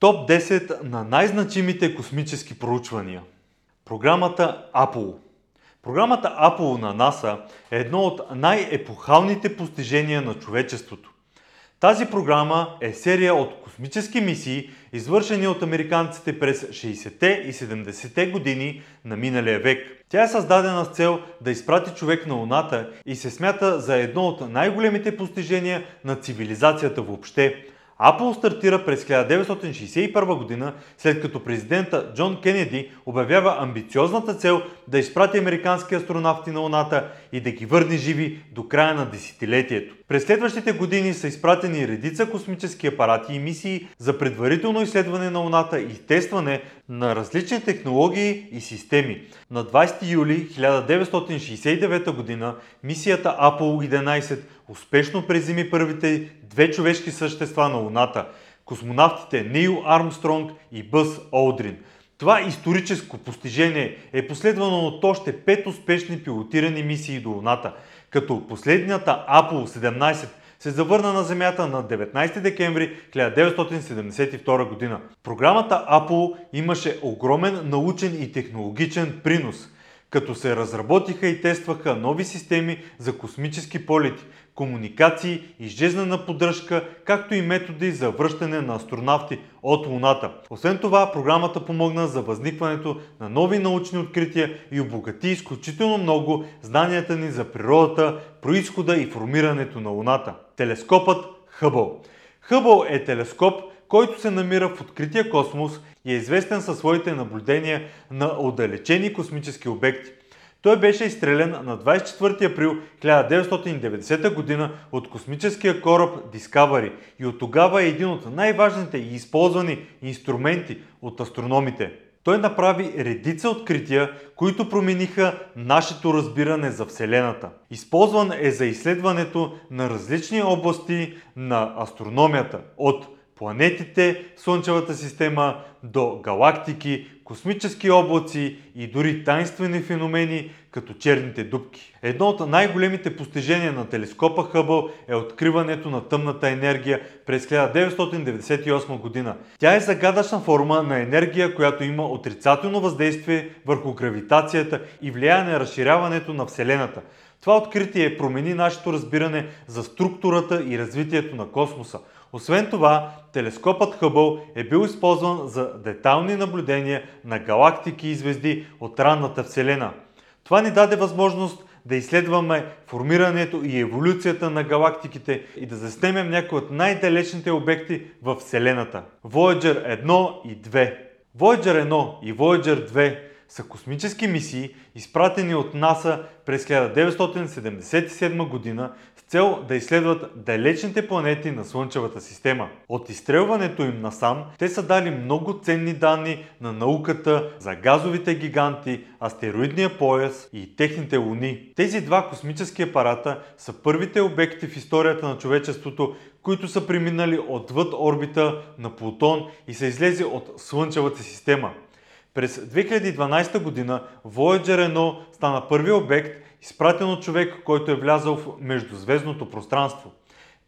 Топ 10 на най-значимите космически проучвания. Програмата Apollo. Програмата Apollo на НАСА е едно от най-епохалните постижения на човечеството. Тази програма е серия от космически мисии, извършени от американците през 60-те и 70-те години на миналия век. Тя е създадена с цел да изпрати човек на Луната и се смята за едно от най-големите постижения на цивилизацията въобще. Apple стартира през 1961 година, след като президента Джон Кенеди обявява амбициозната цел да изпрати американски астронавти на Луната и да ги върне живи до края на десетилетието. През следващите години са изпратени редица космически апарати и мисии за предварително изследване на Луната и тестване на различни технологии и системи. На 20 юли 1969 г. мисията Apollo 11 успешно презими първите две човешки същества на Луната – космонавтите Нил Армстронг и Бъс Олдрин. Това историческо постижение е последвано от още пет успешни пилотирани мисии до Луната, като последната Apollo 17 се завърна на Земята на 19 декември 1972 г. Програмата Apollo имаше огромен научен и технологичен принос – като се разработиха и тестваха нови системи за космически полети, комуникации и жизнена поддръжка, както и методи за връщане на астронавти от Луната. Освен това, програмата помогна за възникването на нови научни открития и обогати изключително много знанията ни за природата, происхода и формирането на Луната. Телескопът Хъбъл. Хъбъл е телескоп, който се намира в открития космос и е известен със своите наблюдения на отдалечени космически обекти. Той беше изстрелян на 24 април 1990 г. от космическия кораб Discovery и от тогава е един от най-важните и използвани инструменти от астрономите. Той направи редица открития, които промениха нашето разбиране за Вселената. Използван е за изследването на различни области на астрономията, от планетите Слънчевата система до галактики, космически облаци и дори тайнствени феномени, като черните дубки. Едно от най-големите постижения на телескопа Хъбъл е откриването на тъмната енергия през 1998 година. Тя е загадъчна форма на енергия, която има отрицателно въздействие върху гравитацията и влияе на разширяването на Вселената. Това откритие промени нашето разбиране за структурата и развитието на космоса. Освен това, телескопът Хъбъл е бил използван за детални наблюдения на галактики и звезди от ранната Вселена. Това ни даде възможност да изследваме формирането и еволюцията на галактиките и да заснемем някои от най-далечните обекти в Вселената. Voyager 1 и 2 Voyager 1 и Voyager 2 са космически мисии, изпратени от НАСА през 1977 година с цел да изследват далечните планети на Слънчевата система. От изстрелването им насам, те са дали много ценни данни на науката за газовите гиганти, астероидния пояс и техните луни. Тези два космически апарата са първите обекти в историята на човечеството, които са преминали отвъд орбита на Плутон и са излезли от Слънчевата система. През 2012 година Voyager 1 стана първи обект, изпратен от човек, който е влязъл в междузвездното пространство.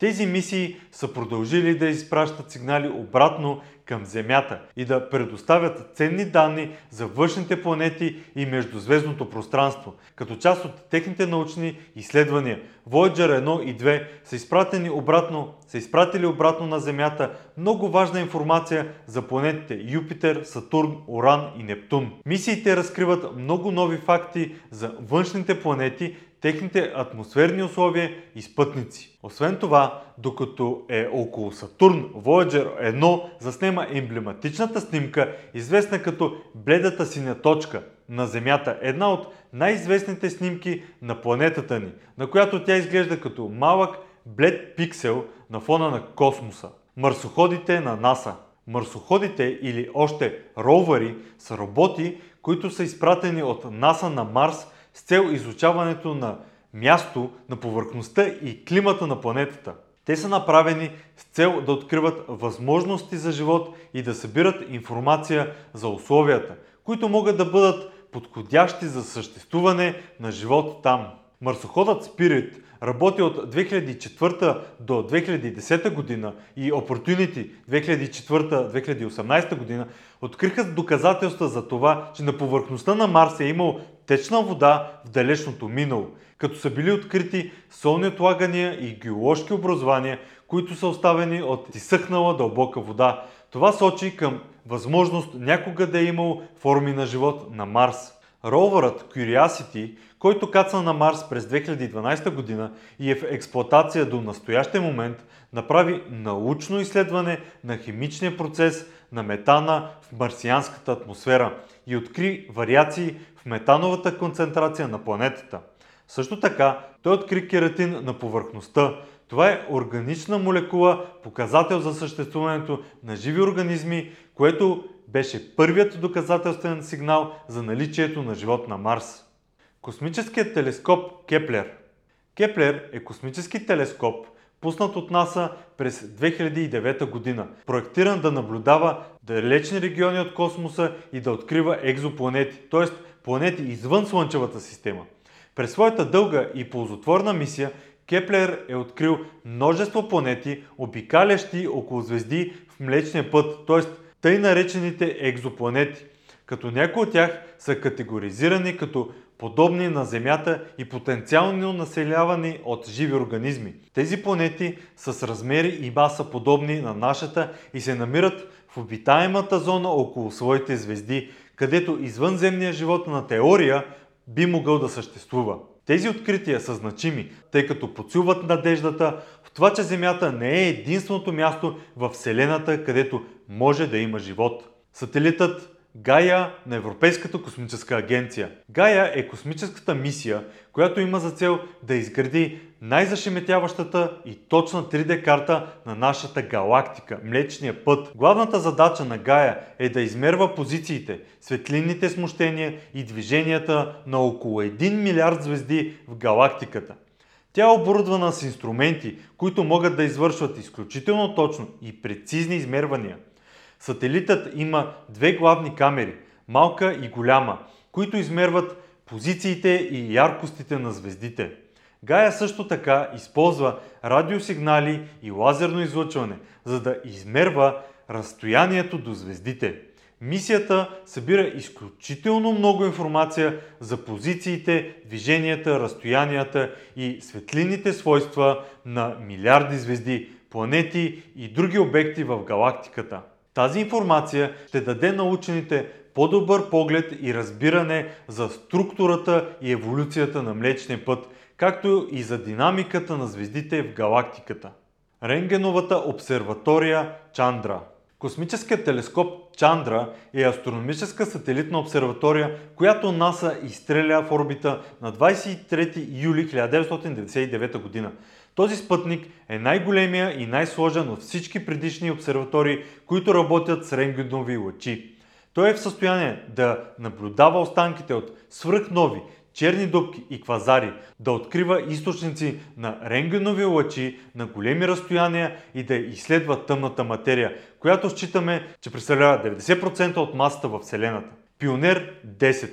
Тези мисии са продължили да изпращат сигнали обратно към Земята и да предоставят ценни данни за външните планети и междузвездното пространство. Като част от техните научни изследвания, Voyager 1 и 2 са, изпратени обратно, са изпратили обратно на Земята много важна информация за планетите Юпитер, Сатурн, Оран и Нептун. Мисиите разкриват много нови факти за външните планети, техните атмосферни условия и спътници. Освен това, докато е около Сатурн, Voyager 1 заснема емблематичната снимка, известна като бледата синя точка на Земята, една от най-известните снимки на планетата ни, на която тя изглежда като малък блед пиксел на фона на космоса. Марсоходите на НАСА. Марсоходите или още ровъри са роботи, които са изпратени от НАСА на Марс с цел изучаването на място на повърхността и климата на планетата. Те са направени с цел да откриват възможности за живот и да събират информация за условията, които могат да бъдат подходящи за съществуване на живот там. Марсоходът Spirit работи от 2004 до 2010 година и Opportunity 2004-2018 година откриха доказателства за това, че на повърхността на Марс е имал течна вода в далечното минало, като са били открити солни отлагания и геоложки образования, които са оставени от изсъхнала дълбока вода. Това сочи към възможност някога да е имал форми на живот на Марс. Ровърът Curiosity, който кацна на Марс през 2012 година и е в експлоатация до настоящия момент, направи научно изследване на химичния процес на метана в марсианската атмосфера и откри вариации в метановата концентрация на планетата. Също така, той откри кератин на повърхността. Това е органична молекула, показател за съществуването на живи организми, което беше първият доказателствен сигнал за наличието на живот на Марс. Космическият телескоп Кеплер Кеплер е космически телескоп, пуснат от НАСА през 2009 година, проектиран да наблюдава далечни региони от космоса и да открива екзопланети, т.е. планети извън Слънчевата система. През своята дълга и ползотворна мисия Кеплер е открил множество планети, обикалящи около звезди в Млечния път, т.е. тъй наречените екзопланети, като някои от тях са категоризирани като подобни на Земята и потенциално населявани от живи организми. Тези планети са с размери и маса подобни на нашата и се намират в обитаемата зона около своите звезди, където извънземният живот на теория би могъл да съществува. Тези открития са значими, тъй като подсилват надеждата това, че Земята не е единственото място в Вселената, където може да има живот. Сателитът Гая на Европейската космическа агенция. Гая е космическата мисия, която има за цел да изгради най-зашеметяващата и точна 3D карта на нашата галактика – Млечния път. Главната задача на Гая е да измерва позициите, светлинните смущения и движенията на около 1 милиард звезди в галактиката. Тя е оборудвана с инструменти, които могат да извършват изключително точно и прецизни измервания – Сателитът има две главни камери, малка и голяма, които измерват позициите и яркостите на звездите. Гая също така използва радиосигнали и лазерно излъчване, за да измерва разстоянието до звездите. Мисията събира изключително много информация за позициите, движенията, разстоянията и светлинните свойства на милиарди звезди, планети и други обекти в галактиката. Тази информация ще даде на учените по-добър поглед и разбиране за структурата и еволюцията на Млечния път, както и за динамиката на звездите в галактиката. Ренгеновата обсерватория Чандра Космическият телескоп Чандра е астрономическа сателитна обсерватория, която НАСА изстреля в орбита на 23 юли 1999 г. Този спътник е най-големия и най-сложен от всички предишни обсерватории, които работят с рентгенови лъчи. Той е в състояние да наблюдава останките от свръхнови, черни дупки и квазари, да открива източници на рентгенови лъчи на големи разстояния и да изследва тъмната материя, която считаме, че представлява 90% от масата в Вселената. Пионер 10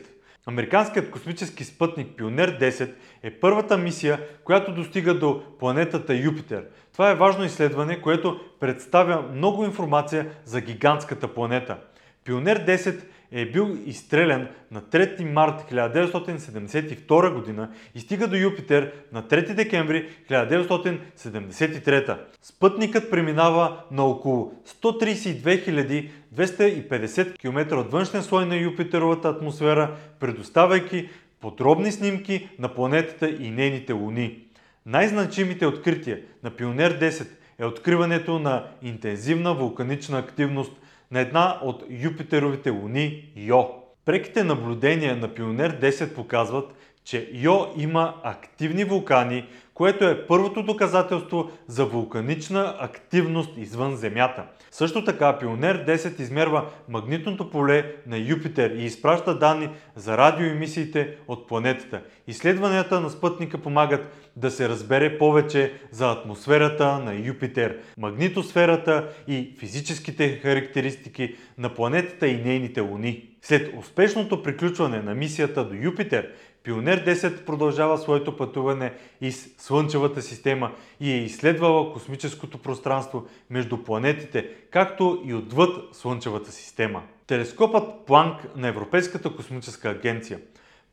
Американският космически спътник Пионер 10 е първата мисия, която достига до планетата Юпитер. Това е важно изследване, което представя много информация за гигантската планета. Пионер 10 е бил изстрелян на 3 март 1972 г. и стига до Юпитер на 3 декември 1973. Спътникът преминава на около 132 250 км от външния слой на Юпитеровата атмосфера, предоставяйки подробни снимки на планетата и нейните луни. Най-значимите открития на Пионер 10 е откриването на интензивна вулканична активност – на една от Юпитеровите луни Йо. Преките наблюдения на Пионер 10 показват, че Йо има активни вулкани, което е първото доказателство за вулканична активност извън Земята. Също така Пионер 10 измерва магнитното поле на Юпитер и изпраща данни за радиоемисиите от планетата. Изследванията на спътника помагат да се разбере повече за атмосферата на Юпитер, магнитосферата и физическите характеристики на планетата и нейните луни. След успешното приключване на мисията до Юпитер, Пионер 10 продължава своето пътуване из Слънчевата система и е изследвала космическото пространство между планетите, както и отвъд Слънчевата система. Телескопът Планк на Европейската космическа агенция.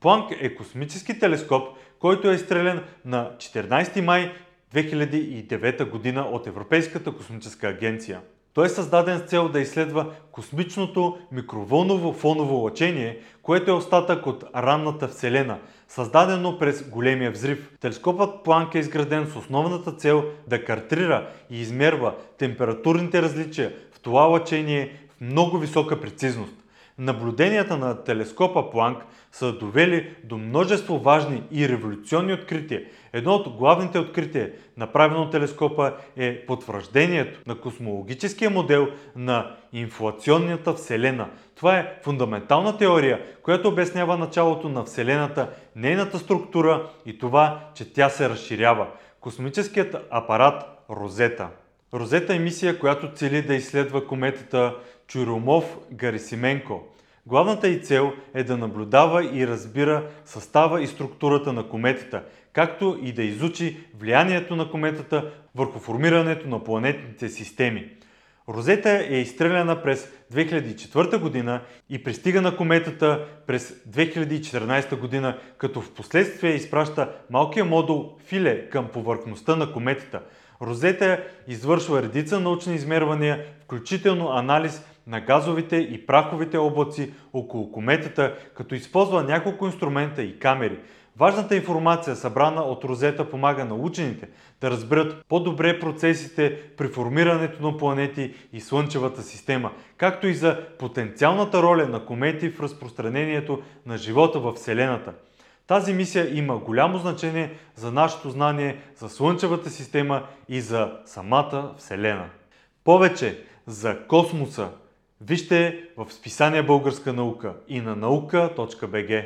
Планк е космически телескоп, който е изстрелен на 14 май 2009 година от Европейската космическа агенция. Той е създаден с цел да изследва космичното микровълново фоново лъчение, което е остатък от ранната Вселена, създадено през големия взрив. Телескопът Планк е изграден с основната цел да картрира и измерва температурните различия в това лъчение в много висока прецизност. Наблюденията на телескопа Планк са довели до множество важни и революционни открития. Едно от главните открития, направено от телескопа, е потвърждението на космологическия модел на инфлационната Вселена. Това е фундаментална теория, която обяснява началото на Вселената, нейната структура и това, че тя се разширява. Космическият апарат Розета. Розета е мисия, която цели да изследва кометата Чуромов-Гарисименко. Главната й цел е да наблюдава и разбира състава и структурата на кометата, както и да изучи влиянието на кометата върху формирането на планетните системи. Розета е изстреляна през 2004 година и пристига на кометата през 2014 година, като в последствие изпраща малкия модул Филе към повърхността на кометата. Розета извършва редица научни измервания, включително анализ на газовите и праховите облаци около кометата, като използва няколко инструмента и камери. Важната информация, събрана от розета, помага на учените да разберат по-добре процесите при формирането на планети и Слънчевата система, както и за потенциалната роля на комети в разпространението на живота в Вселената. Тази мисия има голямо значение за нашето знание за Слънчевата система и за самата Вселена. Повече за космоса, Вижте в списание Българска наука и на наука.бг.